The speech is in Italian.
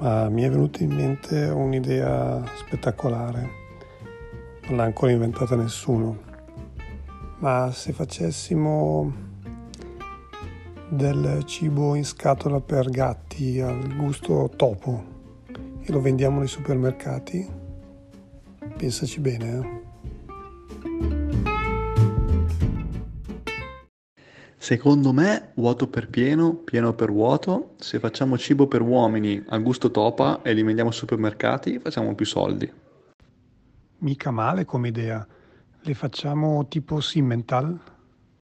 Ah, mi è venuta in mente un'idea spettacolare, non l'ha ancora inventata nessuno, ma se facessimo del cibo in scatola per gatti al gusto topo e lo vendiamo nei supermercati, pensaci bene. Eh? Secondo me, vuoto per pieno, pieno per vuoto. Se facciamo cibo per uomini a gusto topa e li vendiamo ai supermercati, facciamo più soldi. Mica male come idea. Le facciamo tipo Simmental?